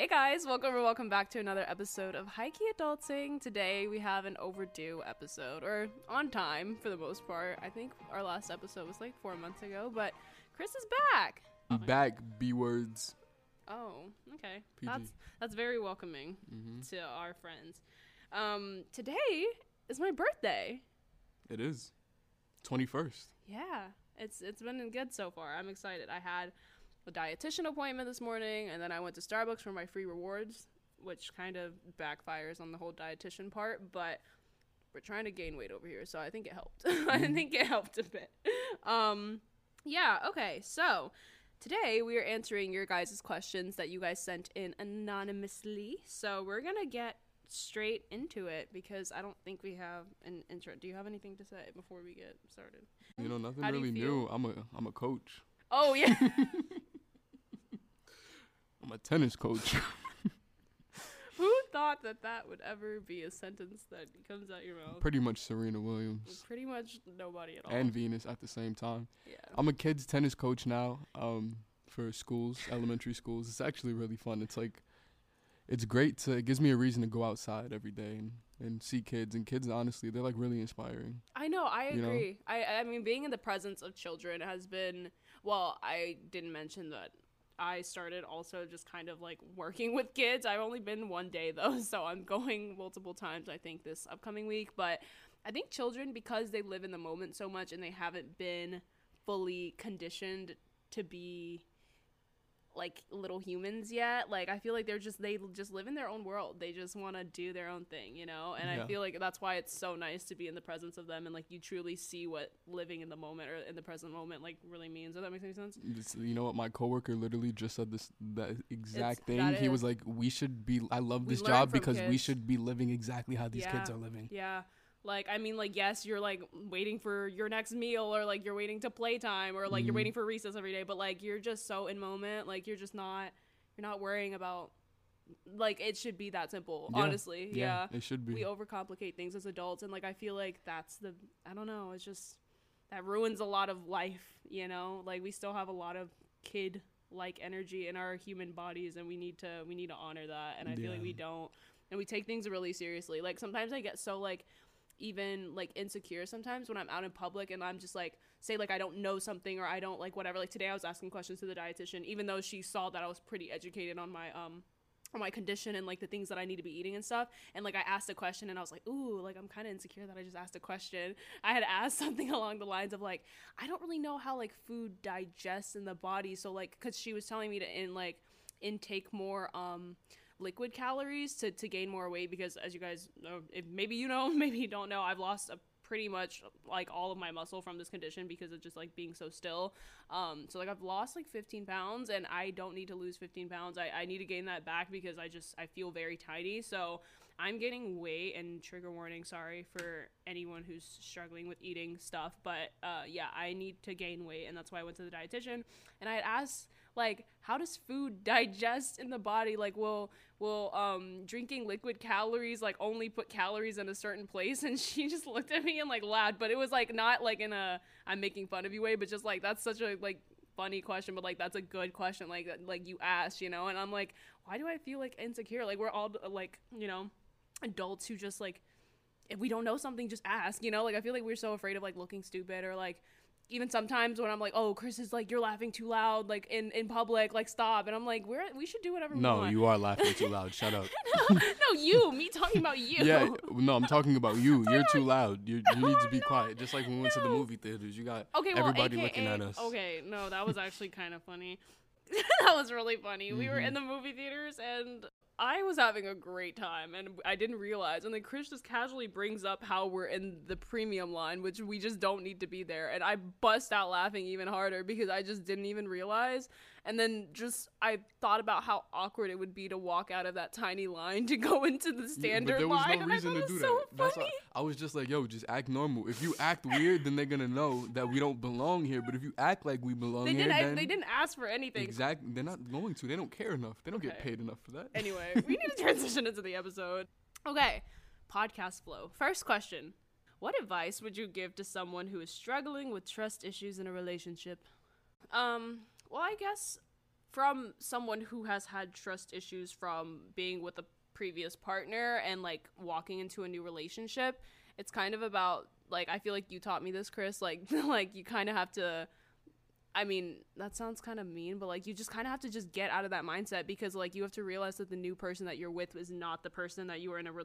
Hey guys, welcome or welcome back to another episode of High Key Adulting. Today we have an overdue episode, or on time for the most part. I think our last episode was like four months ago, but Chris is back. Back B words. Oh, okay. PG. That's that's very welcoming hmm to our friends. Um, today is my birthday. It is. 21st. Yeah, it's it's been good so far. I'm excited. I had a dietitian appointment this morning, and then I went to Starbucks for my free rewards, which kind of backfires on the whole dietitian part. But we're trying to gain weight over here, so I think it helped. I think it helped a bit. Um, yeah. Okay. So today we are answering your guys' questions that you guys sent in anonymously. So we're gonna get straight into it because I don't think we have an intro. Do you have anything to say before we get started? You know, nothing How really new. I'm a I'm a coach. Oh yeah. I'm a tennis coach. Who thought that that would ever be a sentence that comes out your mouth? Pretty much Serena Williams Pretty much nobody at all. and Venus at the same time. yeah. I'm a kids tennis coach now. Um, for schools, elementary schools. It's actually really fun. It's like, it's great to. It gives me a reason to go outside every day and and see kids. And kids, honestly, they're like really inspiring. I know, I You know? agree. I I mean being in the presence of children has been well, I didn't mention that I started also just kind of like working with kids. I've only been one day though, so I'm going multiple times I think this upcoming week, but I think children because they live in the moment so much and they haven't been fully conditioned to be like little humans yet like i feel like they're just they just live in their own world they just want to do their own thing you know and i feel like that's why it's so nice to be in the presence of them and like you truly see what living in the moment or in the present moment like really means does that make any sense This, you know what? My coworker literally just said this that exact thing. that He was like, "We should be. I love this job because we should be living exactly how these kids are living." yeah like i mean like yes you're like waiting for your next meal or like you're waiting to playtime or like you're Mhm. waiting for recess every day but like you're just so in moment like you're just not you're not worrying about like it should be that simple Yeah. honestly yeah. it should be. we overcomplicate things as adults and like i feel like that's the i don't know it's just that ruins a lot of life you know like we still have a lot of kid like energy in our human bodies and we need to we need to honor that and i feel like we don't and we take things really seriously like sometimes i get so like even like insecure sometimes when i'm out in public and i'm just like say like i don't know something or i don't like whatever like today i was asking questions to the dietitian even though she saw that i was pretty educated on my um on my condition and like the things that I need to be eating and stuff. And like I asked a question and I was like, ooh, like I'm kind of insecure that I just asked a question. I had asked something along the lines of like, I don't really know how like food digests in the body. So like, cause she was telling me to in like intake more um liquid calories to to gain more weight because as you guys know, maybe you know, maybe you don't know, I've lost a pretty much like all of my muscle from this condition because of just like being so still. Um so like i've lost like 15 pounds and i don't need to lose 15 pounds. I, I need to gain that back because i just i feel very tiny. So i'm gaining weight and trigger warning sorry for anyone who's struggling with eating stuff but uh yeah i need to gain weight and that's why i went to the dietitian. And i had asked like how does food digest in the body? Like will will um drinking liquid calories like only put calories in a certain place? And she just looked at me and like laughed. But it was like not like in a i'm making fun of you way but just like that's such a like funny question but like that's a good question like like you asked you know? And i'm like why do i feel like insecure? Like we're all like you know adults who just like if we don't know something just ask you know? Like i feel like we're so afraid of like looking stupid or like even sometimes when i'm like oh chris is like you're laughing too loud like in in public like stop and i'm like we're we should do whatever we no, you are laughing too loud. Shut up. no you me talking about you Yeah, no, I'm talking about you. You're too loud. You you need to be No, quiet. Just like when we went to the movie theaters, you got Okay, well, everybody AKA, looking at us. Okay, no, that was actually kind of funny. that was really funny. We were Mm-hmm. in the movie theaters and I was having a great time and I didn't realize. And then Chris just casually brings up how we're in the premium line, which we just don't need to be there. And I bust out laughing even harder because I just didn't even realize. And then just I thought about how awkward it would be to walk out of that tiny line to go into the Yeah, standard but there was line. no and I reason to do was that. so That's why I was just like, yo, just act normal. If you act weird, then they're gonna know that we don't belong here. But if you act like we belong They here, didn't. then They didn't ask for anything. exactly. They're not going to. They don't care enough. They don't get paid enough for that. anyway, we need to transition into the episode. Okay, podcast flow. First question What advice would you give to someone who is struggling with trust issues in a relationship? Um, well, I guess from someone who has had trust issues from being with a previous partner and like walking into a new relationship, it's kind of about like I feel like you taught me this, Chris. Like like you kind of have to. I mean, that sounds kind of mean, but like you just kind of have to just get out of that mindset because like you have to realize that the new person that you're with is not the person that you were in a re-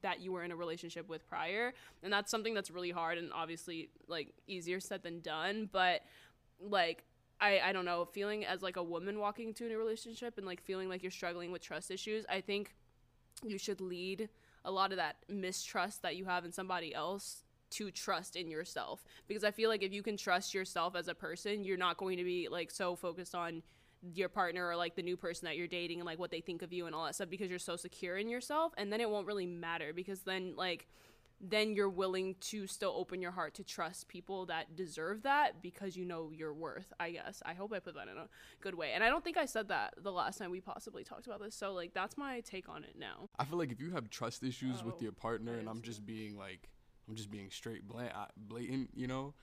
that you were in a relationship with prior, and that's something that's really hard and obviously like easier said than done. But like I I don't know, feeling as like a woman walking into a new relationship and like feeling like you're struggling with trust issues, I think you should lead a lot of that mistrust that you have in somebody else to trust in yourself. Because i feel like if you can trust yourself as a person you're not going to be like so focused on your partner or like the new person that you're dating and like what they think of you and all that stuff because you're so secure in yourself and then it won't really matter because then like then you're willing to still open your heart to trust people that deserve that because you know your worth i guess. I hope i put that in a good way. And i don't think i said that the last time we possibly talked about this so like that's my take on it now. I feel like if you have trust issues Oh, with your partner, and I'm just being like, I'm just being straight blat, blatant, you know,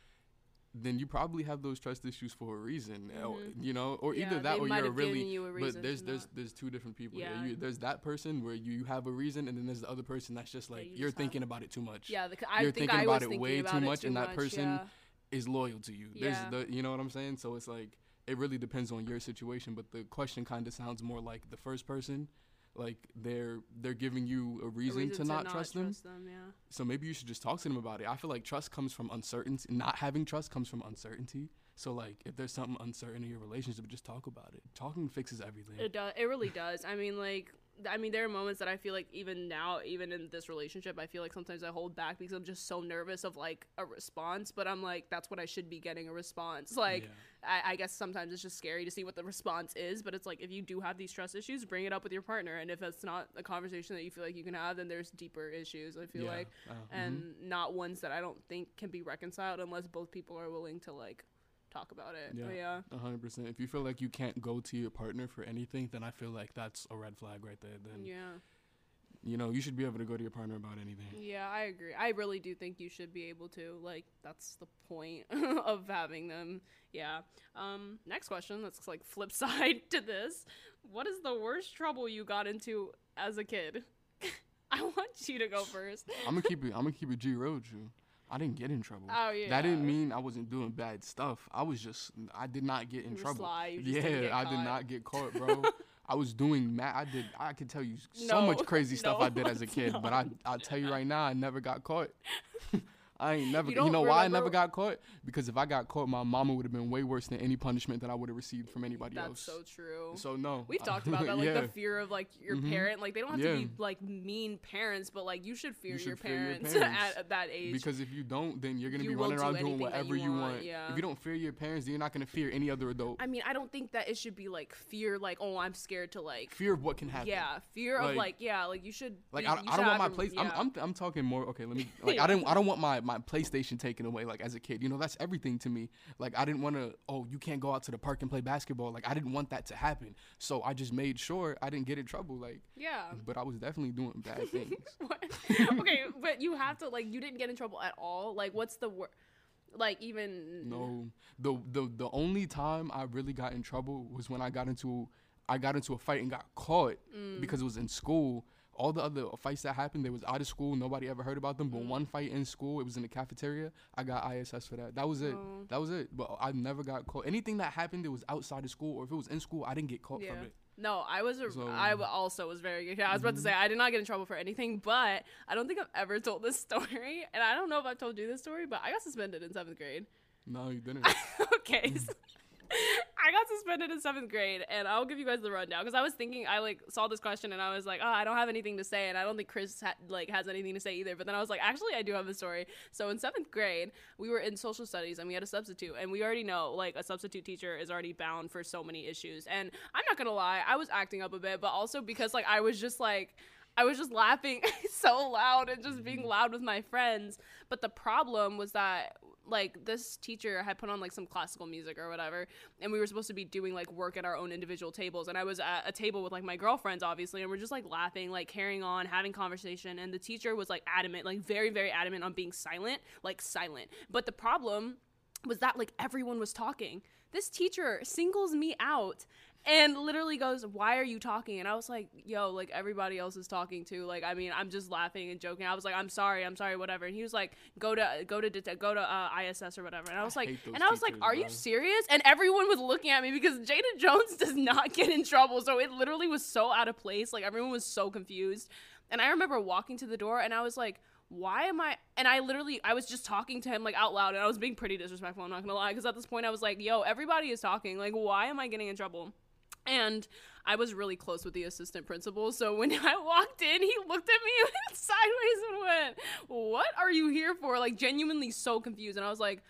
then you probably have those trust issues for a reason, or, Mhm. you know, or Yeah, either that or you're a have given really. you a But there's there's not- there's two different people. Yeah, Yeah. you, there's that person where you have a reason, and then there's the other person that's just like you you're just have- thinking about it too much. yeah the, i You're think thinking i about was it thinking way about too it much, and too that person yeah. is loyal to you. There's Yeah. the you know what I'm saying? So it's like it really depends on your situation, but the question kind of sounds more like the first person like they're they're giving you a A reason, to, not, trust them. yeah. So maybe you should just talk to them about it. I feel like trust comes from uncertainty. Not having trust comes from uncertainty. So like if there's something uncertain in your relationship, just talk about it. Talking fixes everything. It does. It really does. I mean, like, I mean, there are moments that I feel like even now, even in this relationship, I feel like sometimes I hold back because I'm just so nervous of like a response. But I'm like, that's what I should be getting a response. Like, Yeah. I, I guess sometimes it's just scary to see what the response is. But it's like if you do have these trust issues, bring it up with your partner. And if it's not a conversation that you feel like you can have, then there's deeper issues. I feel Yeah. like, Uh, and mhm. not ones that I don't think can be reconciled unless both people are willing to like talk about it. Yeah. yeah. A hundred percent. If you feel like you can't go to your partner for anything, then I feel like that's a red flag right there. Then Yeah. You know you should be able to go to your partner about anything. Yeah, I agree. I really do think you should be able to. Like, that's the point of having them. Yeah. Um, next question. That's like flip side to this. What is the worst trouble you got into as a kid? I want you to go first. I'm gonna keep it. I'm gonna keep it G road you. I didn't get in trouble. Oh yeah. That didn't mean I wasn't doing bad stuff. I was just I did not get in You trouble. sly, you just didn't yeah, I did not get caught, bro. I was doing mad. I did. I could tell you so No, much crazy stuff I did as a kid, but I I'll tell you right now, I never got caught. I ain't never. You You, know why I never got caught? Because if I got caught, my mama would have been way worse than any punishment that I would have received from anybody That's else. That's so true. So no. We've talked about that, like yeah. the fear of like your Mhm. parent. Like they don't have to be like mean parents, but like you should fear, You your, should fear your parents parents. at, at that age. Because if you don't, then you're gonna You be running do around doing whatever you want, want. yeah. If you don't fear your parents, then you're not gonna fear any other adult. I mean, I don't think that it should be like fear, like oh, I'm scared to like fear of what can happen. Yeah, fear of Like- like yeah, like you should. Like be- I, I don't want my place. Yeah. I'm, I'm I'm talking more. Okay, let me. Like I didn't I don't want my my PlayStation taken away. Like as a kid, you know that's everything to me. Like I didn't want to. Oh, you can't go out to the park and play basketball. Like I didn't want that to happen. So I just made sure I didn't get in trouble. Like, yeah. but I was definitely doing bad things. Okay, but you have to like you didn't get in trouble at all. Like what's the word? Like even No, the the the only time I really got in trouble was when I got into I got into a fight and got caught Mm. because it was in school. All the other fights that happened, they was out of school. Nobody ever heard about them. Mm. But one fight in school, it was in the cafeteria. I got ISS for that. That was it. Oh. That was it. But I never got caught. Anything that happened, it was outside of school, or if it was in school, I didn't get caught Yeah. from it. No, I was. A, So- I also was very good. I was about to Mhm. say I did not get in trouble for anything, but I don't think I've ever told this story, and I don't know if I've told you this story, but I got suspended in seventh grade. No, you didn't. okay. I got suspended in seventh grade, and I'll give you guys the rundown because I was thinking I like saw this question and I was like, oh, I don't have anything to say, and I don't think Chris ha- like has anything to say either. But then I was like, actually, I do have a story. So in seventh grade, we were in social studies and we had a substitute, and we already know like a substitute teacher is already bound for so many issues. And I'm not gonna lie, I was acting up a bit, but also because like I was just like. I was just laughing so loud and just being mm-hmm. loud with my friends. But the problem was that like this teacher had put on like some classical music or whatever, and we were supposed to be doing like work at our own individual tables. And I was at a table with like my girlfriends, obviously, and we're just like laughing, like carrying on, having conversation. And the teacher was like adamant, like very, very adamant on being silent, like silent. But the problem was that like everyone was talking. This teacher singles me out and literally goes, "Why are you talking?" And I was like, "Yo, like everybody else is talking too. Like, I mean, I'm just laughing and joking." I was like, "I'm sorry, I'm sorry, whatever." And he was like, "Go to go to det- go to uh, ISS or whatever." And I was I like, and I was like, "Are you serious?" And everyone was looking at me because Jada Jones does not get in trouble, so it literally was so out of place. Like everyone was so confused. And I remember walking to the door, and I was like. Why am I? And I literally, I was just talking to him like out loud, and I was being pretty disrespectful. I'm not gonna lie, because at this point, I was like, "Yo, everybody is talking. Like, why am I getting in trouble?" And I was really close with the assistant principal. So when I walked in, he looked at me sideways and went, What are you here for? Like, genuinely so confused. And I was like,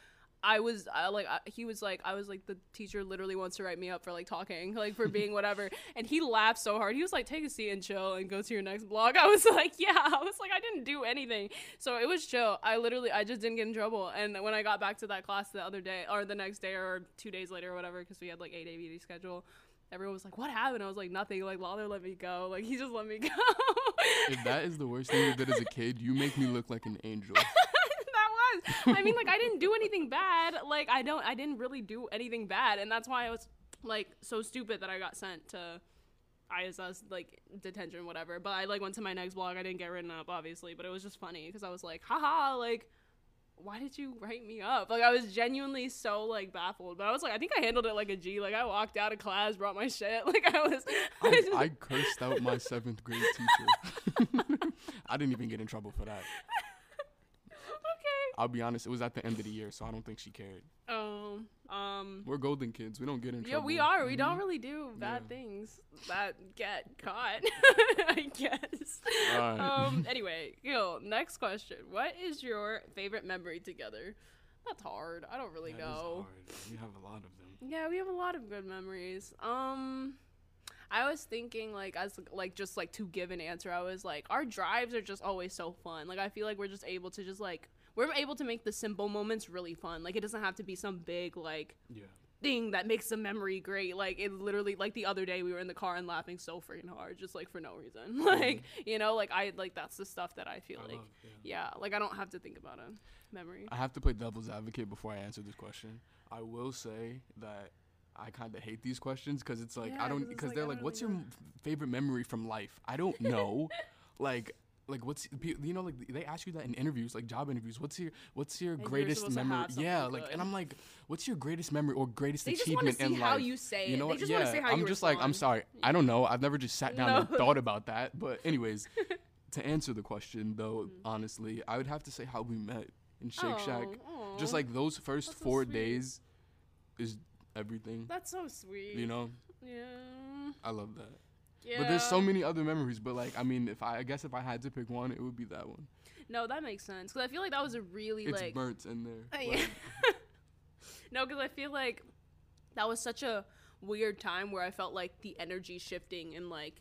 I was uh, like, I, he was like, I was like, the teacher literally wants to write me up for like talking, like for being whatever. and he laughed so hard. He was like, take a seat and chill and go to your next blog. I was like, yeah. I was like, I didn't do anything. So it was chill. I literally, I just didn't get in trouble. And when I got back to that class the other day, or the next day, or two days later, or whatever, because we had like eight ABD schedule. Everyone was like, "What happened?" I was like, "Nothing." Like Lawler let me go. Like he just let me go. If that is the worst thing you did as a kid, you make me look like an angel. that was. I mean, like I didn't do anything bad. Like I don't. I didn't really do anything bad, and that's why I was like so stupid that I got sent to ISS like detention, whatever. But I like went to my next blog. I didn't get written up, obviously, but it was just funny because I was like, haha, like. Why did you write me up? Like I was genuinely so like baffled, but I was like, I think I handled it like a G. Like I walked out of class, brought my shit. Like I was, I, I cursed out my seventh grade teacher. I didn't even get in trouble for that. I'll be honest, it was at the end of the year, so I don't think she cared. Um, um, We're golden kids. We don't get in yeah, trouble. we are. We Mhm. don't really do bad Yeah. things that get caught. I guess. Alright. Um. Anyway, yo. Next question. What is your favorite memory together? That's hard. I don't really That know. hard. We have a lot of them. Yeah, we have a lot of good memories. Um. I was thinking like as like just like to give an answer. I was like our drives are just always so fun. Like I feel like we're just able to just like we're able to make the simple moments really fun. Like it doesn't have to be some big like Yeah. thing that makes the memory great. Like it literally like the other day we were in the car and laughing so freaking hard just like for no reason. Mm-hmm. Like, you know, like I like that's the stuff that I feel I like love, yeah. yeah, like I don't have to think about a memory. I have to play devil's advocate before I answer this question. I will say that I kind of hate these questions because it's like Yeah, I 'cause don't because like, they're like, "What's really your m- favorite memory from life?" I don't know. like, like what's you know like they ask you that in interviews, like job interviews. What's your what's your And greatest memory? Yeah, like, good. and I'm like, "What's your greatest memory or greatest They just achievement see in how life?" you say it. You know they what? just yeah, want to see how I'm you just like, I'm sorry, I don't know. I've never just sat down and thought about that. But anyways, to answer the question though, Mm. honestly, I would have to say how we met in Shake Shack. Oh, Just like those first so four sweet. days is everything. that's so sweet. You know, Yeah. I love that. Yeah. But there's so many other memories. But like, I mean, if I, I guess if I had to pick one, it would be that one. No, that makes sense because I feel like that was a really It's like burnt in there. Uh, Like, no, because I feel like that was such a weird time where I felt like the energy shifting and like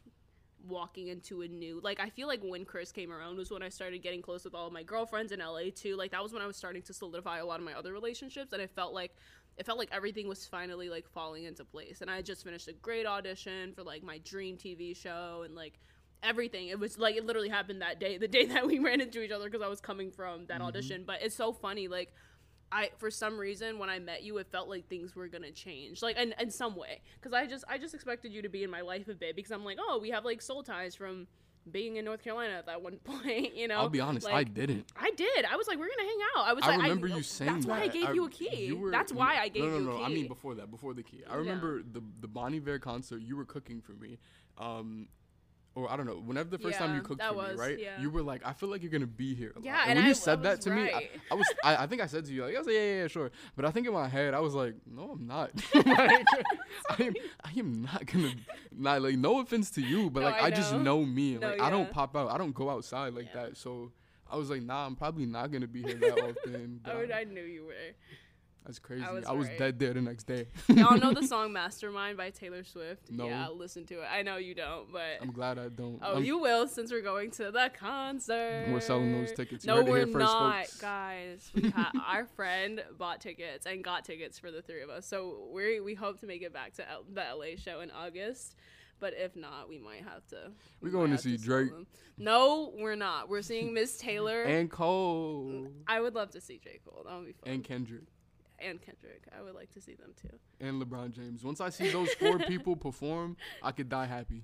walking into a new like I feel like when Chris came around was when I started getting close with all of my girlfriends in LA too. Like that was when I was starting to solidify a lot of my other relationships and I felt like it felt like everything was finally like falling into place. And I just finished a great audition for like my dream TV show and like everything. It was like it literally happened that day, the day that we ran into each other because I was coming from that mm-hmm. audition. But it's so funny, like I for some reason when I met you, it felt like things were gonna change, like in, in some way, because I just I just expected you to be in my life a bit because I'm like, oh, we have like soul ties from being in North Carolina at that one point, you know. I'll be honest, I didn't. I did. I was like, we're gonna hang out. I was like I like, remember you saying That's why I that. gave you a key. you were- that's why I gave no, no, you no, a key. I mean before that, before the key. I Yeah. remember the the Bon Iver concert. You were cooking for me. Um, or I don't know. Whenever the first time you cooked for me, right? yeah. You were like, I feel like you're gonna be here. A lot. Yeah, and, and when I- you said that was to me, I. I was, I, I think I said to you, like, I was like, yeah, yeah, yeah, sure. But I think in my head, I was like, no, I'm not. like, I am, I am not gonna, not like, no offense to you, but No, like, I just know. me. No, Like, I don't pop out. I don't go outside like Yeah. that. So. I was like, nah, I'm probably not gonna be here that often. I, but would, I- I knew you were. That's crazy. I was was, right. dead there the next day. Y'all know the song "Mastermind" by Taylor Swift? No. Yeah, listen to it. I know you don't, but I'm glad I don't. Oh, I'm- you will since we're going to the concert. We're selling those tickets. No, we're first, not, folks. guys. We ha- our friend bought tickets and got tickets for the three of us. So we we hope to make it back to L- the LA show in August. But if not, we might have to. We're we going to see sell Drake. No, we're not. We're seeing Miss Taylor. and Cole I would love to see J Cole. That would be fun. and Kendrick. And Kendrick. I would like to see them too. And LeBron James. Once I see those four people perform, I could die happy.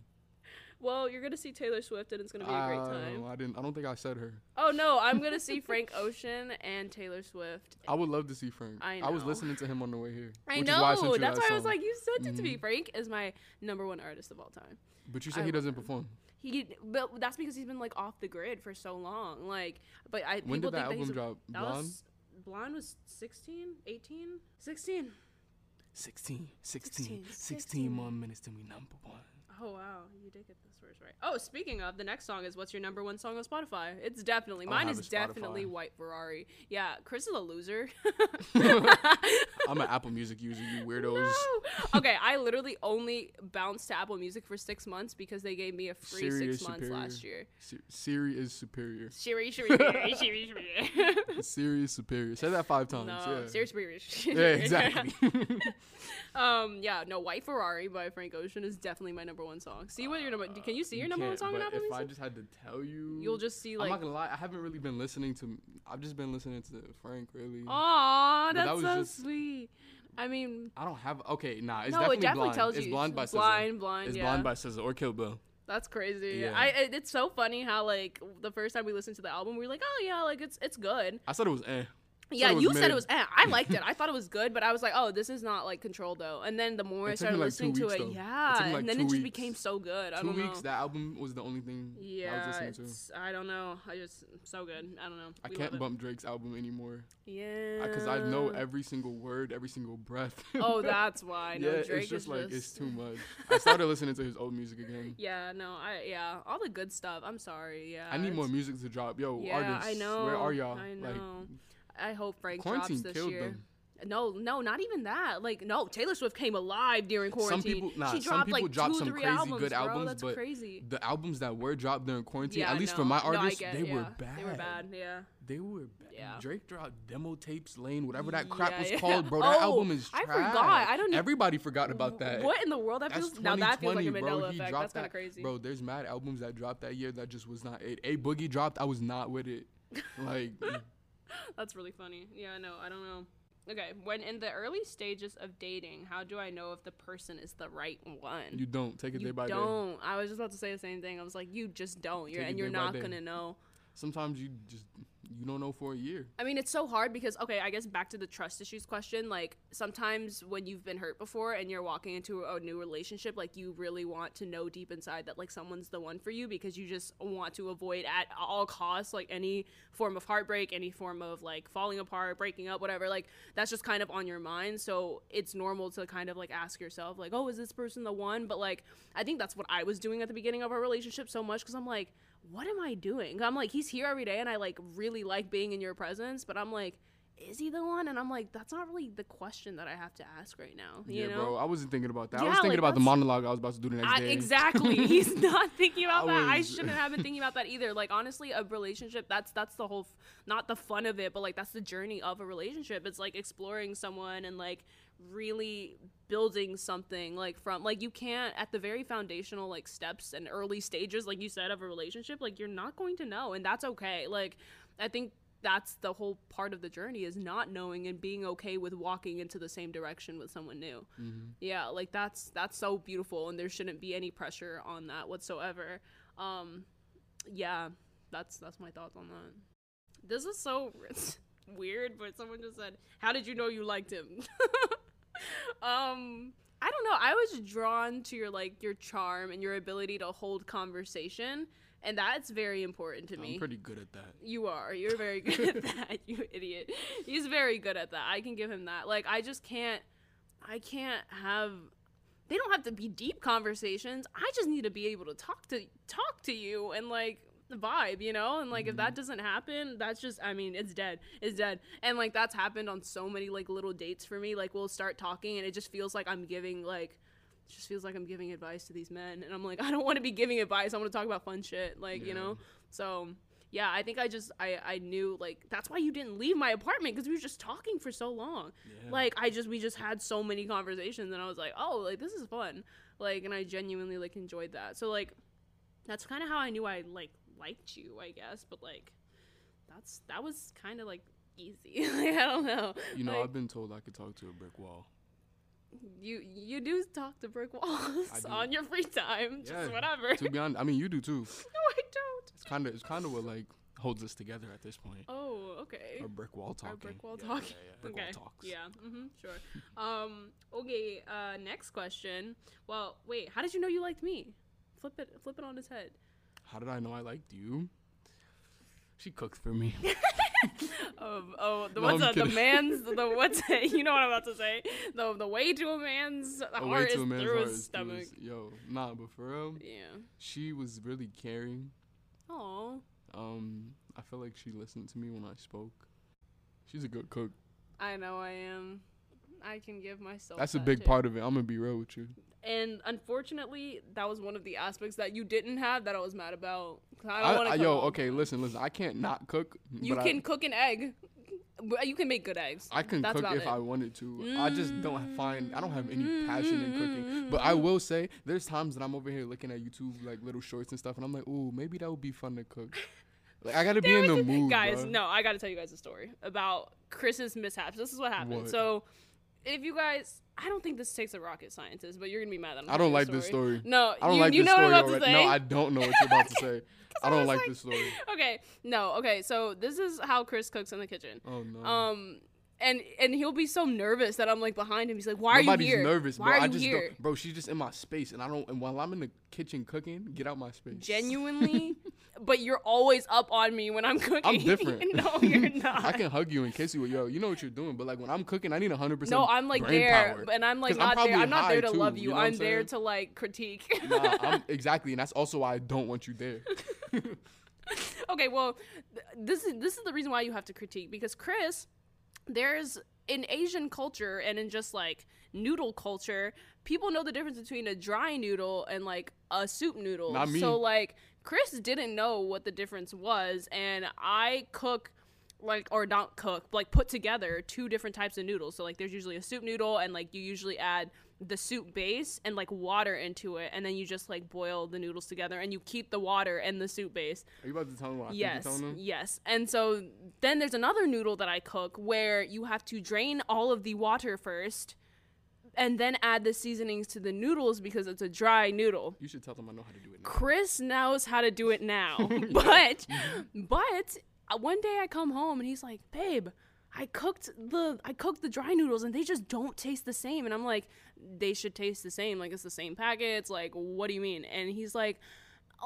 Well, you're gonna see Taylor Swift, and it's gonna be a great Uh, time. I didn't. I don't think I said her. Oh no, I'm gonna see Frank Ocean and Taylor Swift. I would love to see Frank. I I was listening to him on the way here. I know. Why I That's that why I was like, you sent it to me. Mhm. Frank is my number one artist of all time. But you said I he doesn't him. perform. He, but that's because he's been like off the grid for so long. Like, but I When people did that think album that drop? that Blonde. Was Blonde was 16, 18, 16. 16, 16, 16, 16 more minutes to be number one. Oh wow, you did get this verse right. Oh, speaking of, the next song is what's your number one song on Spotify? It's definitely mine is definitely White Ferrari. Yeah, Chris is a loser. I'm an Apple Music user, you weirdos. No. Okay, I literally only bounced to Apple Music for six months because they gave me a free Siri six months superior. last year. Si- Siri is superior. Siri, Siri, Siri, Siri, Siri. Siri is superior. Say that five times. no, yeah. Siri, Siri. Yeah, exactly. um, yeah, no, White Ferrari by Frank Ocean is definitely my number one song. See what your number? Can you see your number one song on Apple if I just had to tell you, You'll just see I'm not gonna lie. I haven't really been listening to. I've just been listening to Frank. Really. aw, But that was so just- sweet. I mean, I don't have. Okay, nah. It's no, definitely it definitely blind. tells it's you blind by SZA. blind, blind. It's yeah. blind by SZA or Kill Bill. That's crazy. Yeah. I it, it's so funny how like the first time we listened to the album, we were like, oh yeah, like it's it's good. I said it was eh. Yeah, it you said it was. Eh. I liked it. I thought it was good, but I was like, oh, this is not like Ctrl though. And then the more It I started like, listening to it, though. Yeah, me, like, and then it just weeks. became so good. I Two weeks. know. That album was the only thing I yeah, was listening to. it's, I don't know. I just so good. I don't know. I We can't bump Drake's album anymore Yeah, because I know every single word, every single breath. Oh, that's why. No, yeah, Drake it's just like just. it's too much. I started listening to his old music again. Yeah, no, I yeah, all the good stuff. I'm sorry. Yeah, I need more music to drop. Yo, Yeah, artists, I know. where are y'all? I Like, know. I hope Frank quarantine drops this killed year. them. No, no, not even that. Like, no, Taylor Swift came alive during Some quarantine. people- nah, she some dropped people like dropped two, some three crazy albums, good bro. albums, That's but crazy. The albums that were dropped during quarantine, Yeah, at least no. for my No, artists, get- they were bad. They were bad. Yeah. They were bad. Yeah. Drake dropped demo tapes, Lane, whatever that crap Yeah, was yeah. called, bro. That Oh, album is I forgot. I don't e- Everybody forgot about that. What in the world? That That's feels now that feels like a 2020, bro. Mandela effect. That's kind that- of crazy. Bro, there's mad albums that dropped that year that just was not it. A Boogie dropped, I was not with it. Like, That's really funny. Yeah, no, I don't know. Okay, when in the early stages of dating, how do I know if the person is the right one? you don't take it You day by day. don't. I was just about to say the same thing. I was like, you just don't. You're and you're not gonna know. Sometimes you just you don't know for a year. I mean, it's so hard because okay, I guess back to the trust issues question. Like sometimes when you've been hurt before and you're walking into a new relationship, like you really want to know deep inside that like someone's the one for you because you just want to avoid at all costs like any form of heartbreak, any form of like falling apart, breaking up, whatever. Like that's just kind of on your mind. So it's normal to kind of like ask yourself like, oh, is this person the one? But like I think that's what I was doing at the beginning of our relationship so much because I'm like what am I doing? I'm like, he's here every day and I like really like being in your presence, but I'm like, is he the one? And I'm like, that's not really the question that I have to ask right now. You yeah, know? bro. I wasn't thinking about that. Yeah, I was thinking like, about the monologue I was about to do the next I, day. exactly. He's not thinking about I that. I shouldn't have been thinking about that either. Like honestly, a relationship that's that's the whole f- not the fun of it, but like that's the journey of a relationship. It's like exploring someone and like really building something like from like you can't at the very foundational like steps and early stages like you said of a relationship like you're not going to know and that's okay. Like I think that's the whole part of the journey is not knowing and being okay with walking into the same direction with someone new. Mhm. yeah like that's that's so beautiful and there shouldn't be any pressure on that whatsoever. Um yeah that's that's my thoughts on that. This is so weird but someone just said. How did you know you liked him um i don't know i was drawn to your like your charm and your ability to hold conversation and that's very important to me I'm pretty good at that. you are. You're very good at that, you idiot. He's very good at that. I can give him that. Like I just can't I can't have they don't have to be deep conversations. I just need to be able to talk to talk to you and like vibe, you know? And like if that mm-hmm. doesn't happen, that's just I mean, it's dead. It's dead. And like that's happened on so many like little dates for me. Like we'll start talking and it just feels like I'm giving like it just feels like I'm giving advice to these men and I'm like I don't want to be giving advice. I want to talk about fun shit, like, you know? So yeah, I think I just I I knew like that's why you didn't leave my apartment because we were just talking for so long. Yeah. Like I just we just had so many conversations and I was like, oh, like this is fun. Like and I genuinely like enjoyed that. So like that's kind of how I knew I like liked you, I guess. But like that's that was kind of like easy. like, I don't know. You know, Like, I've been told I could talk to a brick wall. you you do talk to brick walls on your free time, just whatever. To be honest, I mean, you do too. no, I don't. It's kind of it's kind of what like holds us together at this point. Oh, okay. Our brick wall talking. Our brick wall Yeah, talking. Yeah, yeah, brick okay. wall talks. Yeah. Mm-hmm. Sure. um. Okay. Uh. Next question. Well, wait. How did you know you liked me? Flip it. Flip it on his head. How did I know I liked you? She cooked for me. Um, oh, the No, what's that? The man's the what's it? You know what I'm about to say? The the way to a man's A way heart is a man's through heart his stomach. his- Yo, nah, but for real, Yeah. she was really caring. Oh. Um, I felt like she listened to me when I spoke. She's a good cook. I know I am. I can give myself. That's a big tip. part of it. I'm gonna be real with you. And unfortunately, that was one of the aspects that you didn't have that I was mad about. I I, don't want I- to. yo, okay, listen, listen. I can't not cook. You can I, cook an egg. You can make good eggs. I can That's cook if it. I wanted to. I just don't find. I don't have any passion in cooking. But I will say, there's times that I'm over here looking at YouTube like little shorts and stuff, and I'm like, ooh, maybe that would be fun to cook. Like I gotta be in the mood, guys, bruh. no, I got to tell you guys a story about Chris's mishaps. This is what happened. What? So, if you guys, I don't think this takes a rocket scientist, but you're gonna be mad that I'm I don't like this story. No, I don't you, like you this know story what I'm about already. to say. No, I don't know what you're about to say. I I don't was like like- this story. okay, no, okay. So this is how Chris cooks in the kitchen. Oh no. Um, and and he'll be so nervous that I'm like behind him. He's like, "Why Nobody's are you here? nervous, Why bro. are I you just here?" don't, bro. She's just in my space, and I don't. And while I'm in the kitchen cooking, get out my space. Genuinely, but you're always up on me when I'm cooking. I'm different. no, you're not. I can hug you and kiss you. Yo, you know what you're doing, but like when I'm cooking, I need 100. percent No, I'm like there, power. and I'm like 'Cause I'm not there. I'm not there to too, love you you. know I'm I'm there to like critique. nah, I'm exactly, and that's also why I don't want you there. okay, well, th- this is this is the reason why you have to critique because Chris, there's in Asian culture and in just like noodle culture, people know the difference between a dry noodle and like a soup noodle. Not me. So like Chris didn't know what the difference was, and I cook like or not cook like put together two different types of noodles so like there's usually a soup noodle and like you usually add the soup base and like water into it and then you just like boil the noodles together and you keep the water and the soup base Are you about to tell them what yes think you're telling them? yes and so then there's another noodle that i cook where you have to drain all of the water first and then add the seasonings to the noodles because it's a dry noodle You should tell them I know how to do it now. Chris knows how to do it now. but but uh, one day I come home and he's like, "Babe, I cooked the I cooked the dry noodles and they just don't taste the same." And I'm like, "They should taste the same. Like it's the same packets. Like what do you mean?" And he's like,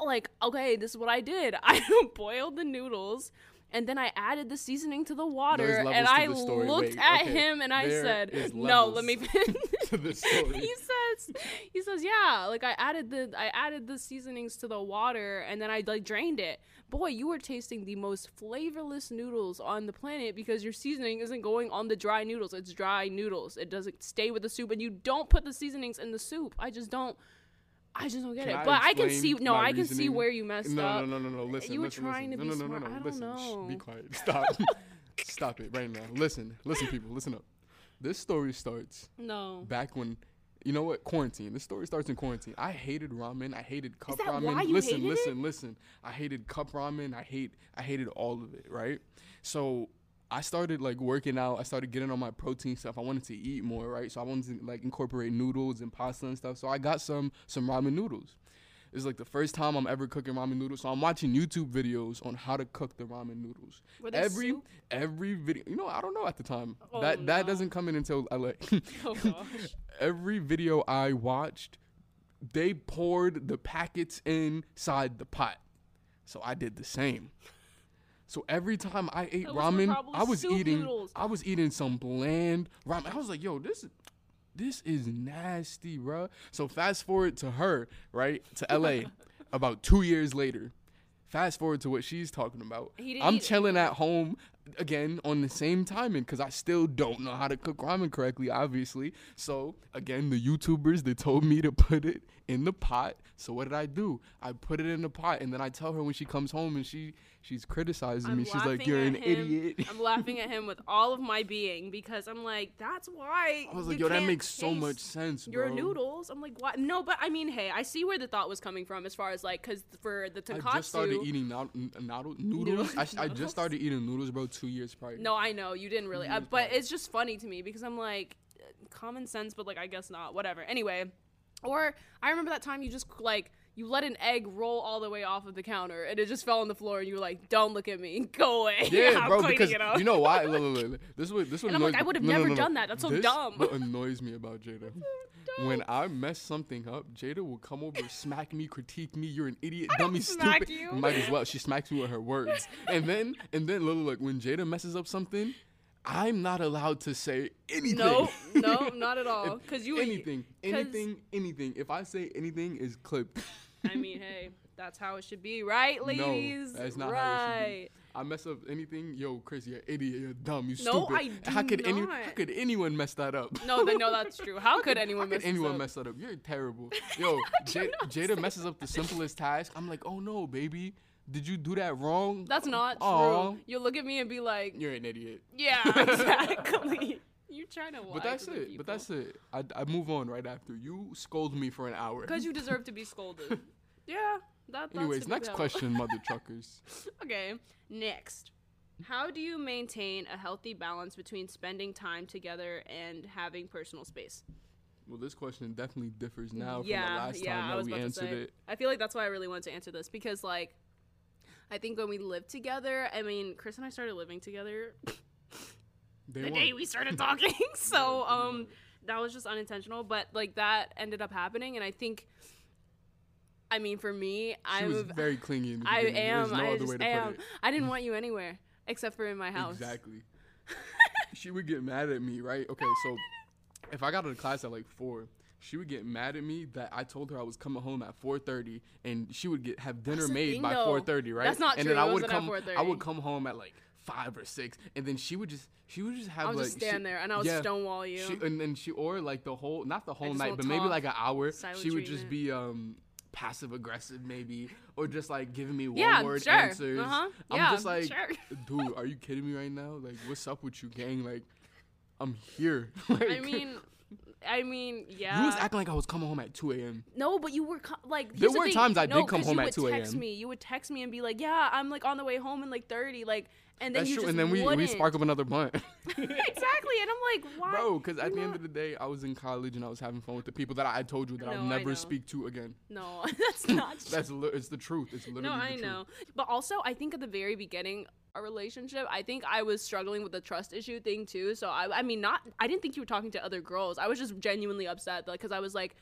"Like okay, this is what I did. I boiled the noodles." And then I added the seasoning to the water, and I looked Wait, at okay. him and I There said, "No, let me." to the story. he says he says yeah like i added the i added the seasonings to the water and then i like drained it boy you are tasting the most flavorless noodles on the planet because your seasoning isn't going on the dry noodles it's dry noodles it doesn't stay with the soup and you don't put the seasonings in the soup i just don't i just don't get Can it I but i can see no i can see where you messed No, up no, no, no, no. Listen, You were listen, trying listen. to be no, no, smart. no, no. I don't listen, shh, know. be quiet. Stop. Stop it right now. Listen, listen, people, listen up. This story starts no back when, you know what? Quarantine. This story starts in quarantine. I hated ramen. I hated cup that ramen. why you listen, hated it? listen, listen. I hated cup ramen. I hate. I hated all of it. Right. So I started like working out. I started getting on my protein stuff. I wanted to eat more. Right. So I wanted to like incorporate noodles and pasta and stuff. So I got some some ramen noodles. It's like the first time I'm ever cooking ramen noodles. So I'm watching YouTube videos on how to cook the ramen noodles. Were they Every soup? every video, you know, I don't know at the time. Oh, that that no. doesn't come in until LA. oh gosh every video I watched, they poured the packets inside the pot. So I did the same. So every time I ate ramen, I was eating noodles. I was eating some bland ramen. I was like, yo, this is this is nasty, bro. So fast forward to her, right? To LA about 2 years later. Fast forward to what she's talking about. I'm chilling at home again on the same timing because I still don't know how to cook ramen correctly, obviously. So again, the YouTubers they told me to put it in the pot. So what did I do? I put it in the pot, and then I tell her when she comes home and she she's criticizing I'm me. She's like, "You're an him. idiot." I'm laughing at him with all of my being because I'm like, that's why. I was like, "Yo, that makes so much sense, Your bro." noodles. I'm like, what? No, but I mean, hey, I see where the thought was coming from as far as like, because for the tonkatsu. I just started eating noodle, noodles. I, I just started eating noodles, bro, two years prior. No, I know you didn't really, uh, but prior. it's just funny to me because I'm like, uh, common sense, but like I guess not. Whatever. Anyway, or I remember that time you just like you let an egg roll all the way off of the counter and it just fell on the floor and you were like, "Don't look at me, go away." Yeah, I'm bro, because you know why? Look, look, look, look. This is what this what And I'm like, I would've no, no, never no, no. done that. That's so This dumb. What annoys me about Jada? When I mess something up, Jada will come over, smack me, critique me. You're an idiot, dummy, smack stupid. you. Might as well. She smacks me with her words, and then and then look, look, when Jada messes up something, I'm not allowed to say anything. no, no, not at all. Because you, anything, 'cause- anything, anything. If I say anything, is clipped. I mean, hey, that's how it should be, right, ladies? No, that's not right. how it should be. I mess up anything, yo, Chris, you're idiot, you're dumb, you No, stupid. I how do could any, how could anyone mess that up? No, then no, that's true. How could anyone How mess could anyone up? mess that up? You're terrible. Yo, J- Jada messes up the simplest task. I'm like, oh no, baby, did you do that wrong? That's not Aw. true. You'll look at me and be like, You're an idiot. yeah, exactly. You're trying to But that's it. But that's it. I, I move on right after. You scold me for an hour. Because you deserve to be scolded. yeah, that, that's Anyways, next question, mother truckers. Okay, next. How do you maintain a healthy balance between spending time together and having personal space? Well, this question definitely differs now yeah, from the last yeah, time I that was we about to answered say. it. I feel like that's why I really wanted to answer this because, like, I think when we lived together, I mean, Chris and I started living together the one. day we started talking. so, um, that was just unintentional, but like that ended up happening, and I think, I mean, for me, I was very clingy in the I am. No I just way to am. I didn't want you anywhere except for in my house. Exactly. she would get mad at me, right? Okay, so if I got to class at like four, she would get mad at me that I told her I was coming home at 4:30, and she would get have dinner the made by 4:30, right? That's not and true. then I would come, I would come home at like five or six, and then she would just she would just have I would like just stand she- there and I would yeah, stonewall you. She, and then she or like the whole not the whole night, but maybe like an hour. She would just be um passive aggressive maybe or just like giving me one yeah, word sure. answers. Uh-huh. I'm yeah, just like, sure. dude, are you kidding me right now? Like, what's up with you, gang? Like, I'm here. like, I mean, I mean, yeah. you was acting like I was coming home at 2 a.m. no, but you were co- like. There here's the were times I did No, come 'cause home you at would 2 Text me. You would text me and be like, "Yeah, I'm like on the way home in like 30." Like, and then That's you true. just And then we, we spark up another blunt. exactly, and I'm like, why? Bro, because at the end of the day, I was in college and I was having fun with the people that I told you that No, I'll never speak to again. No, that's not. true. That's li- it's the truth. It's literally No, I truth. know. But also, I think at the very beginning, a relationship, I think I was struggling with the trust issue thing too. So I, I mean, not, I didn't think you were talking to other girls. I was just genuinely upset, like, because I was like,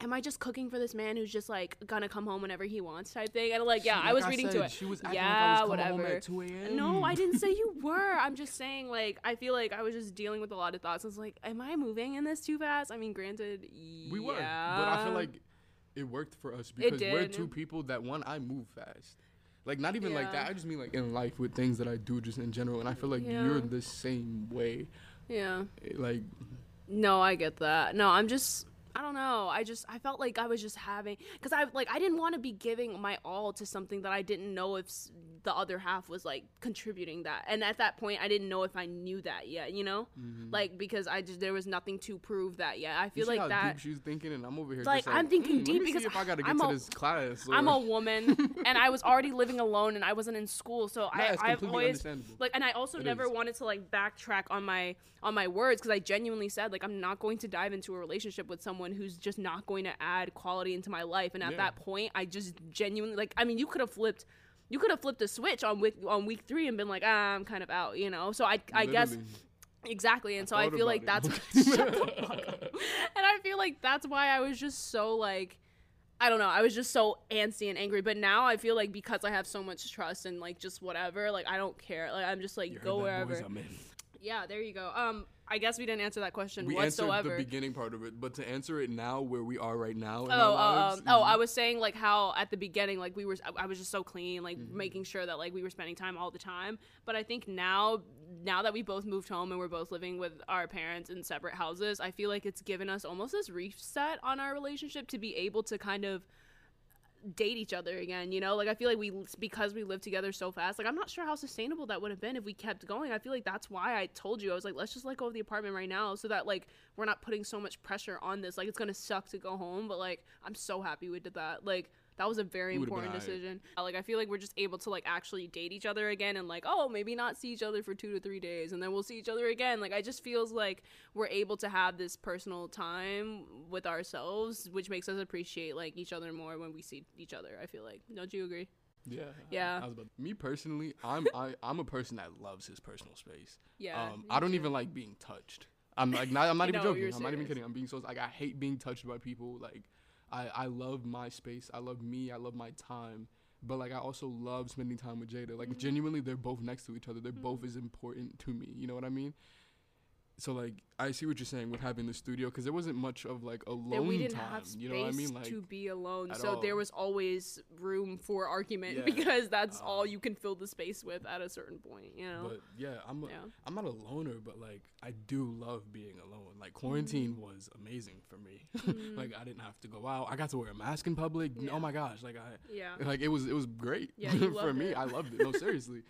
am I just cooking for this man who's just like gonna come home whenever he wants type thing? And like, yeah, She- I was like reading to it. She was acting yeah, like I whatever. home at 2 No, I didn't say you were. I'm just saying, like, I feel like I was just dealing with a lot of thoughts. I was like, am I moving in this too fast? I mean, granted, We were, but I feel like it worked for us because we're two people that one I move fast. Like not even like that. I just mean like in life with things that I do just in general, and I feel like Yeah. you're the same way. yeah. Like No, I get that. No, I'm just I don't know. I just I felt like I was just having cuz I like I didn't want to be giving my all to something that I didn't know if the other half was like contributing that. And at that point I didn't know if I knew that yet, you know? Like because I just there was nothing to prove that yet. I feel like how that deep she's thinking, and I'm over here Like, like I'm thinking "Mm, deep because see if I gotta get I'm to a- this class. I'm a woman and I was already living alone and I wasn't in school. So I I've always like and I also It never is. wanted to like backtrack on my on my words because I genuinely said like I'm not going to dive into a relationship with someone who's just not going to add quality into my life. And at Yeah. that point, I just genuinely like I mean you could have flipped. You could have flipped a switch on week on week three and been like, ah, I'm kind of out, you know. So I, I guess Exactly, and so I feel like about that's. Shut the fuck up. and I feel like that's why I was just so like I don't know, I was just so antsy and angry. But now I feel like because I have so much trust and like just whatever, like I don't care. Like I'm just like You go boys? Wherever. I'm in. Yeah, there you go. Um, I guess we didn't answer that question We whatsoever. answered the beginning part of it, but to answer it now, where we are right now in Oh, our oh, lives, um, oh! I was saying like how at the beginning, like we were, I- I was just so clean, like Mm-hmm. making sure that like we were spending time all the time. But I think now, now that we both moved home and we're both living with our parents in separate houses, I feel like it's given us almost this reset on our relationship to be able to kind of date each other again you know? Like i feel like we because we live together so fast like i'm not sure how sustainable that would have been if we kept going. I feel like that's why i told you i was like let's just let go of the apartment right now so that like we're not putting so much pressure on this like it's gonna suck to go home but like i'm so happy we did that. Like That was a very It would've been important decision. Uh, Like I feel like we're just able to like actually date each other again and like oh maybe not see each other for two to three days and then we'll see each other again. Like I just feels like we're able to have this personal time with ourselves, which makes us appreciate like each other more when we see each other. I feel like don't you agree? Yeah. Yeah. I was about, me personally, I'm I, I'm a person that loves his personal space. Yeah. um, I don't too. even like being touched. I'm like not. I'm not even joking. I'm not even kidding. I'm being so like I hate being touched by people. Like I I love my space. I love me. I love my time. But like I also love spending time with Jada. Like Mhm. genuinely, they're both next to each other. They're both Mhm. as important to me. You know what I mean? So like I see what you're saying with having the studio because there wasn't much of like alone that we didn't time. have space you know what I mean? Like to be alone. So there was always room for argument Yeah. because that's all Um, you can fill the space with at a certain point, you know? But yeah, I'm a, yeah. I'm not a loner, but like I do love being alone. Like quarantine Mm-hmm. was amazing for me. Mhm. like I didn't have to go out. I got to wear a mask in public. Yeah. Oh my gosh, like I yeah. like it was it was great Yeah, for me. it. I loved it. No, seriously.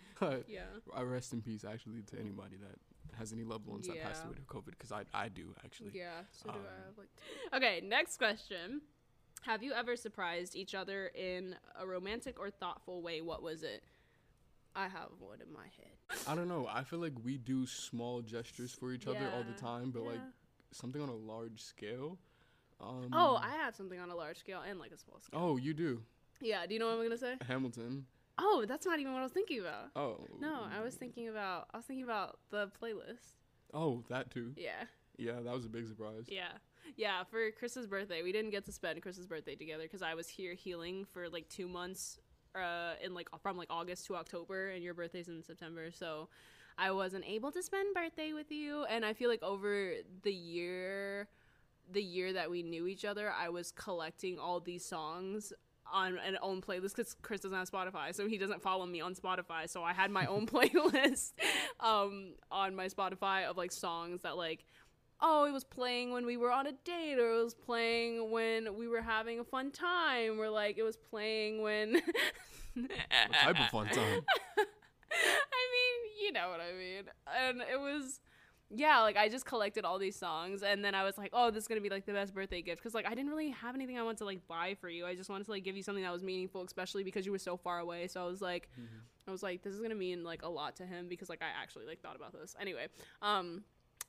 Yeah. I rest in peace actually to anybody that has any loved ones that passed away to COVID because I I do actually. Yeah, so do Um, I. Have like okay, next question. Have you ever surprised each other in a romantic or thoughtful way? What was it? I have one in my head. I don't know. I feel like we do small gestures for each other all the time, but like something on a large scale. Um, oh, I have something on a large scale and like a small scale. Oh, you do. Yeah, do you know what I'm gonna say? Hamilton. Oh, that's not even what I was thinking about. Oh. No, I was thinking about I was thinking about the playlist. Oh, that too. Yeah. Yeah, that was a big surprise. Yeah. Yeah, for Chris's birthday, we didn't get to spend Chris's birthday together because I was here healing for like two months, uh, in like from like August to October, and your birthday's in September, so I wasn't able to spend birthday with you. And I feel like over the year, the year that we knew each other, I was collecting all these songs on an own playlist because Chris doesn't have Spotify, so he doesn't follow me on Spotify. So I had my own playlist um, on my Spotify of like songs that like oh, it was playing when we were on a date, or it was playing when we were having a fun time, or like it was playing when. What type of fun time? I mean, you know what I mean. And it was, yeah, like I just collected all these songs, and then I was like, oh, this is gonna be like the best birthday gift, because like I didn't really have anything I wanted to like buy for you. I just wanted to like give you something that was meaningful, especially because you were so far away. So I was like, I was like, this is gonna mean like a lot to him because like I actually like thought about this. Anyway, um,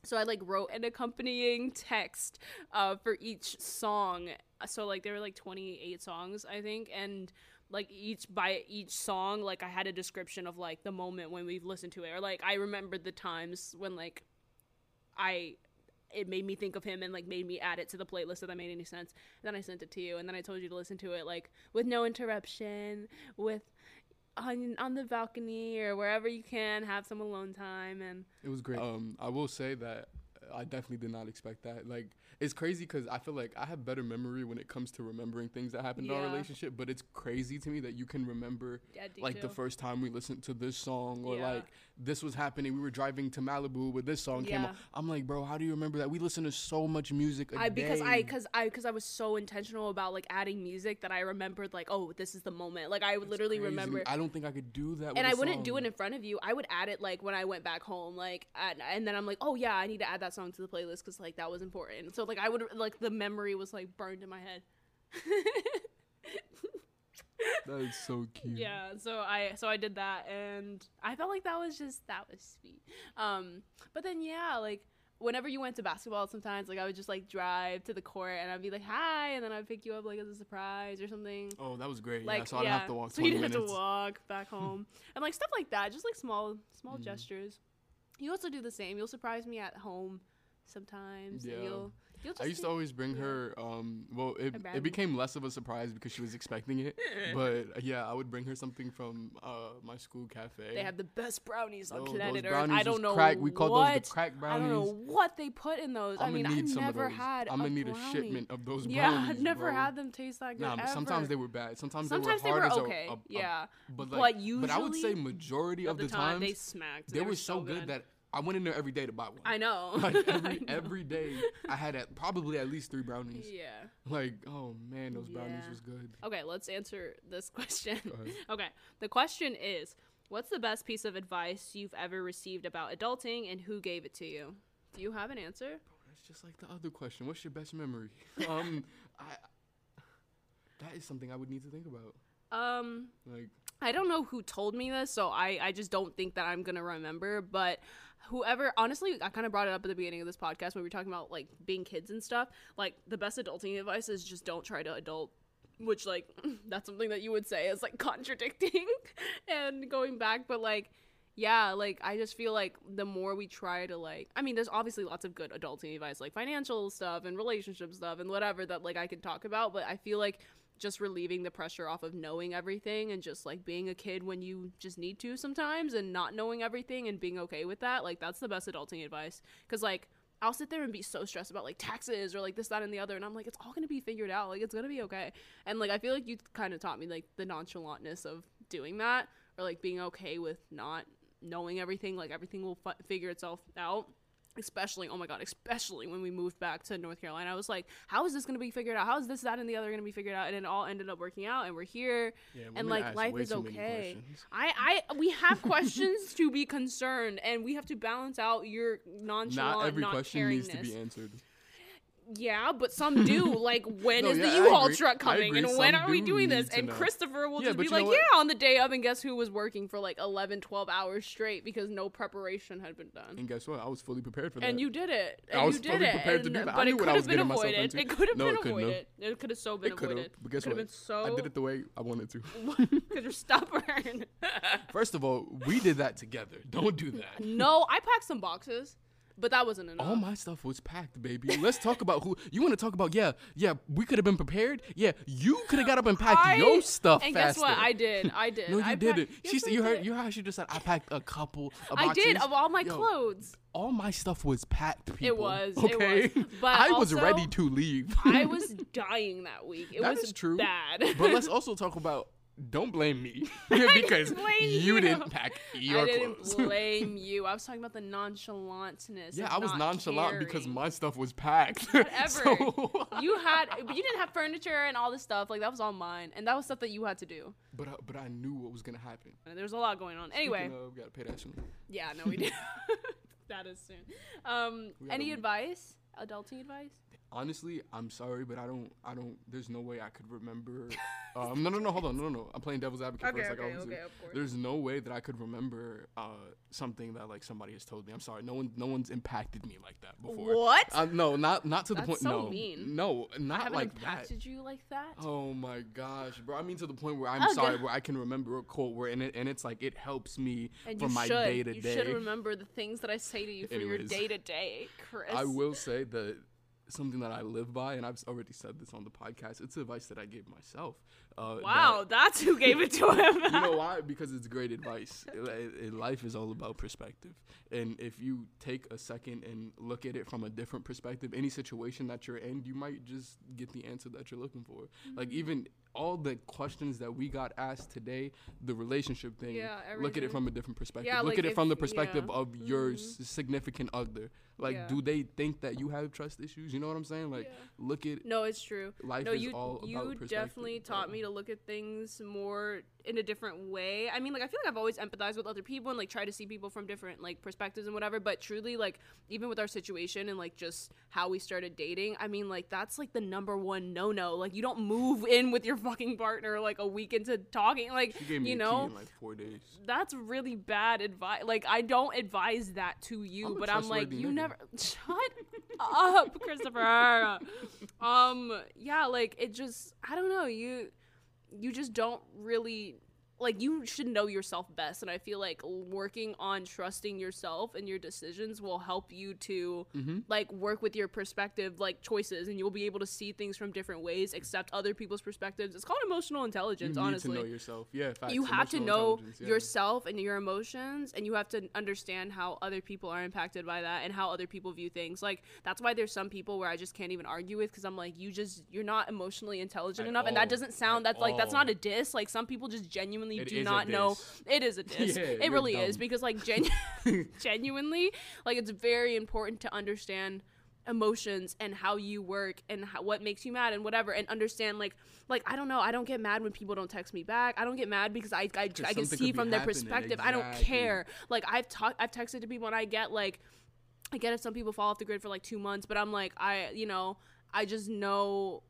so I like wrote an accompanying text uh for each song. So like there were like 28 songs, I think, and like each by each song like I had a description of like the moment when we've listened to it or like I remembered the times when like I it made me think of him and like made me add it to the playlist if that made any sense. And then I sent it to you and then I told you to listen to it like with no interruption, with on on the balcony or wherever you can have some alone time and It was great. Um, I will say that I definitely did not expect that. Like, it's crazy because I feel like I have better memory when it comes to remembering things that happened in our relationship. But it's crazy to me that you can remember yeah, like the first time we listened to this song, or Yeah. like this was happening. We were driving to Malibu with this song came Yeah. on. I'm like, bro, how do you remember that? We listen to so much music. I because I because I because I was so intentional about like adding music that I remembered like oh this is the moment like I would literally remember I don't think I could do that. and I wouldn't do it in front of you. I would add it like when I went back home, like, at, and then I'm like, oh yeah, I need to add that song to the playlist because like that was important. So like I would like the memory was like burned in my head. That is so cute. yeah, so I so I did that, and I felt like that was just that was sweet. Um, but then yeah, like whenever you went to basketball, sometimes like I would just like drive to the court and I'd be like hi, and then I'd pick you up like as a surprise or something. Oh, that was great. like yeah, so I didn't have to walk so you didn't minutes. have to walk back home and like stuff like that just like small small Mhm. gestures you also do the same you'll surprise me at home sometimes and Yeah. you'll I used to always bring yeah. her. Um, well, it, it became less of a surprise because she was expecting it. but uh, yeah, I would bring her something from uh, my school cafe. they have the best brownies on Those- planet those Earth. I don't know Crack. We called what. those the crack brownies. I don't know what they put in those. I I'm mean, I never had. I'm gonna a need a shipment of those brownies. Yeah, brownies. I've never bro. had them taste that good. Nah, but sometimes they were bad. Sometimes, Sometimes they they were were as okay. a- a- yeah, but but like, usually but I would say majority of of the, the time they times smacked. they, were were so good that I went in there every day to buy one. I know. like every know. every day, I had at, probably at least three brownies. Yeah. Like, oh man, those brownies Yeah. was good. Okay, let's answer this question. Okay, the question is What's the best piece of advice you've ever received about adulting and who gave it to you? Do you have an answer? That's just like the other question. What's your best memory? um, I That is something I would need to think about. Um, Like, I don't know who told me this, so I I just don't think that I'm gonna remember. But whoever, honestly, I kind of brought it up at the beginning of this podcast when we were talking about like being kids and stuff. Like the best adulting advice is just don't try to adult. Which like that's something that you would say is like contradicting and going back, but like yeah, like I just feel like the more we try to like I mean there's obviously lots of good adulting advice like financial stuff and relationship stuff and whatever that like I can talk about, but I feel like just relieving the pressure off of knowing everything and just like being a kid when you just need to sometimes and not knowing everything and being okay with that, like that's the best adulting advice cuz like I'll sit there and be so stressed about like taxes or like this, that, and the other. And I'm like, it's all going to be figured out. Like, it's going to be okay. And like, I feel like you kind of taught me like the nonchalantness of doing that or like being okay with not knowing everything. Like, everything will fi- figure itself out. Especially, oh my God, especially when we moved back to North Carolina. I was like, how is this going to be figured out? How is this, that, and the other going to be figured out? And it all ended up working out. And we're here. yeah, And, like, life is okay. I, I, we have questions to be concerned, and we have to balance out your nonchalant, Not every not question needs to caringness. be answered. Yeah, but some do. Like, when No, is yeah, the U-Haul truck coming, and when Some are we do doing this? And know. Christopher will Yeah, just be like, "Yeah," on the day of, and guess who was working for like 11, 12 hours straight because no preparation had been done. And guess what? I was fully prepared for that. And you did it. And I was fully it. prepared to do that. I But it could have been avoided. It could have No, been avoided. It could have so been it avoided. But guess what? been so. I did it the way I wanted to. because you're stubborn. First of all, we did that together. Don't do that. no, I packed some boxes, but that wasn't enough. All my stuff was packed, baby. Let's talk about who you want to talk about. Yeah, yeah, we could have been prepared. Yeah, you could have got up and packed I- your stuff and faster. guess what? I did. I did. no, you I didn't. packed- she said you heard you heard how she just said I packed a couple of I boxes. did of all my Yo, clothes. All my stuff was packed. People. It was, it Okay, was. But I was also, ready to leave. I was dying that week. It That was true. bad. but let's also talk about. Don't blame me because blame you, you. didn't pack your clothes. I didn't clothes. blame you. I was talking about the nonchalantness. yeah, I was nonchalant because my stuff was packed. Whatever. So- you had, but you didn't have furniture and all this stuff. Like that was all mine, and that was stuff that you had to do. but I, but I knew what was gonna happen. And there was a lot going on. Anyway, of, we gotta pay that soon. yeah, no, we do. that is soon. Um, any advice? Adulting advice? Honestly, I'm sorry, but I don't. I don't. There's no way I could remember. um, no, no, no. Hold on. No, no, no. I'm playing devil's advocate first. Like always do. of course. There's no way that I could remember uh, something that like somebody has told me. I'm sorry. No one. No one's impacted me like that before. What? Uh, no, not not to the That's point. so no, mean. no, not like that. impacted you like that. Oh my gosh, bro! I mean to the point where I'm Okay. sorry, where I can remember a quote where in it, and it's like it helps me and for my should. day to day. You should remember the things that I say to you for your day to day, Chris. I will say that something that I live by, and I've already said this on the podcast. It's advice that I gave myself. Uh, that- Wow, that's who gave it to him. you know why? Because it's great advice. It- it- it- life is all about perspective, and if you take a second and look at it from a different perspective, any situation that you're in, you might just get the answer that you're looking for. Mm-hmm. Like even all the questions that we got asked today, the relationship thing. Yeah, look at it from a different perspective. Yeah, look like at it from the perspective yeah. of your Mhm. s- significant other. Like, do they think that you have trust issues? You know what I'm saying? Like, look at No, it's true. life no, is you all you about perspective. You definitely taught me to look at things more in a different way. I mean, like I feel like I've always empathized with other people and like try to see people from different like perspectives and whatever. But truly, like even with our situation and like just how we started dating, I mean, like that's like the number one no no. Like you don't move in with your fucking partner like a week into talking. Like She gave me you know, like four days. that's really bad advice. Like I don't advise that to you, but I'm like you nigga. never shut up, Christopher. um yeah, like it just I don't know, you you just don't really like you should know yourself best and I feel like working on trusting yourself and your decisions will help you to Mm-hmm. like work with your perspective like choices and you'll be able to see things from different ways accept other people's perspectives. It's called emotional You intelligence, need honestly to know yourself. Yeah, facts. you have to know yeah. yourself and your emotions and you have to understand how other people are impacted by that and how other people view things like that's why there's some people where i just can't even argue with because i'm like you just you're not emotionally intelligent At enough and that doesn't sound At that's like that's not a diss like some people just genuinely It do not know. it is a diss. Yeah, it really is because like genu- genuinely like it's very important to understand emotions and how you work and how, what makes you mad and whatever and understand like like I don't know. I don't get mad when people don't text me back. I don't get mad because I I, I can see from their perspective. I don't care. Like I've talked I've texted to people and I get like I get if some people fall off the grid for like two months but I'm like I you know I just know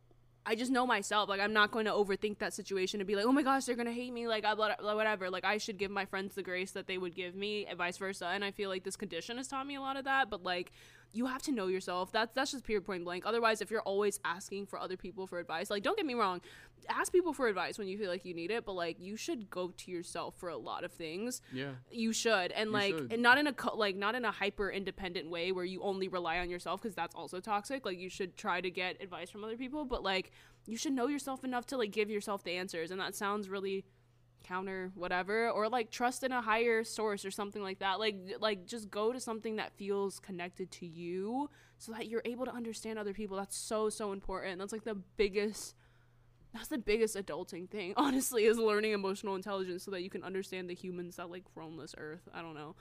I just know myself. Like I'm not going to overthink that situation and be like, oh my gosh, they're gonna hate me. Like whatever. Like I should give my friends the grace that they would give me, and vice versa. And I feel like this condition has taught me a lot of that. But like you have to know yourself. That's that's just pure point blank. Otherwise, if you're always asking for other people for advice, like don't get me wrong, ask people for advice when you feel like you need it, but like you should go to yourself for a lot of things. Yeah. You should. And You like should. and not in a co- like not in a hyper independent way where you only rely on yourself because that's also toxic. Like you should try to get advice from other people, but like you should know yourself enough to like give yourself the answers. And that sounds really counter whatever or like trust in a higher source or something like that. Like like just go to something that feels connected to you so that you're able to understand other people. That's so so important. That's like the biggest that's the biggest adulting thing honestly is learning emotional intelligence so that you can understand the humans that like roam this earth. I don't know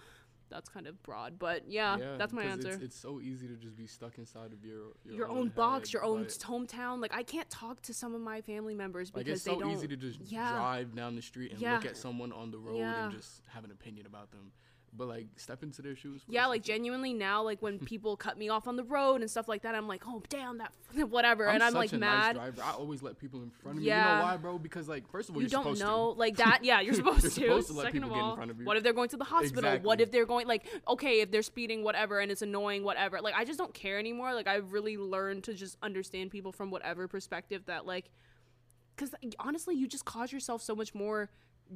that's kind of broad but yeah, that's my answer It's, it's so easy to just be stuck inside of your your, your, own, box head, your own hometown like i can't talk to some of my family members Like because it's so they don't easy to just Yeah. drive down the street and Yeah. look at someone on the road Yeah. and just have an opinion about them. But like step into their shoes. yeah like genuinely now like when people cut me off on the road and stuff like that i'm like oh damn that whatever and i'm like mad Nice. I always let people in front of me. Yeah. You know why, bro? Because like first of all, you don't know to. like that yeah you're supposed to supposed to let second people of get in all front of you. what if they're going to the hospital what if they're going like okay if they're speeding whatever and it's annoying whatever like i just don't care anymore like i've really learned to just understand people from whatever perspective that like because honestly you just cause yourself so much more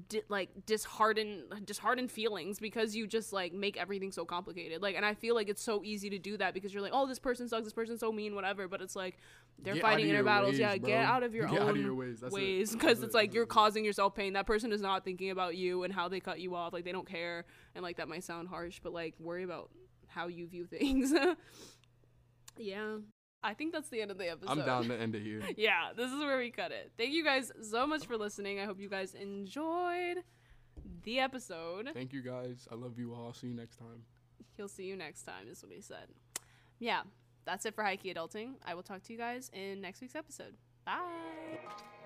di- like disheartened disheartened feelings because you just like make everything so complicated. Like and i feel like it's so easy to do that because you're like oh this person sucks. This person's so mean whatever. But it's like they're Get fighting inner battles. Ways, yeah bro. get out of your Get own of your ways. That's ways That's because it. it's like you're causing yourself pain. That person is not thinking about you and how they cut you off. Like they don't care. And like that might sound harsh but like worry about how you view things. Yeah i think that's the end of the episode I'm down to end it here. yeah, this is where we cut it. Thank you guys so much for listening. I hope you guys enjoyed the episode. Thank you guys. I love you all. See you next time. He'll see you next time, is what he said. Yeah, that's it for High Key Adulting. I will talk to you guys in next week's episode. Bye.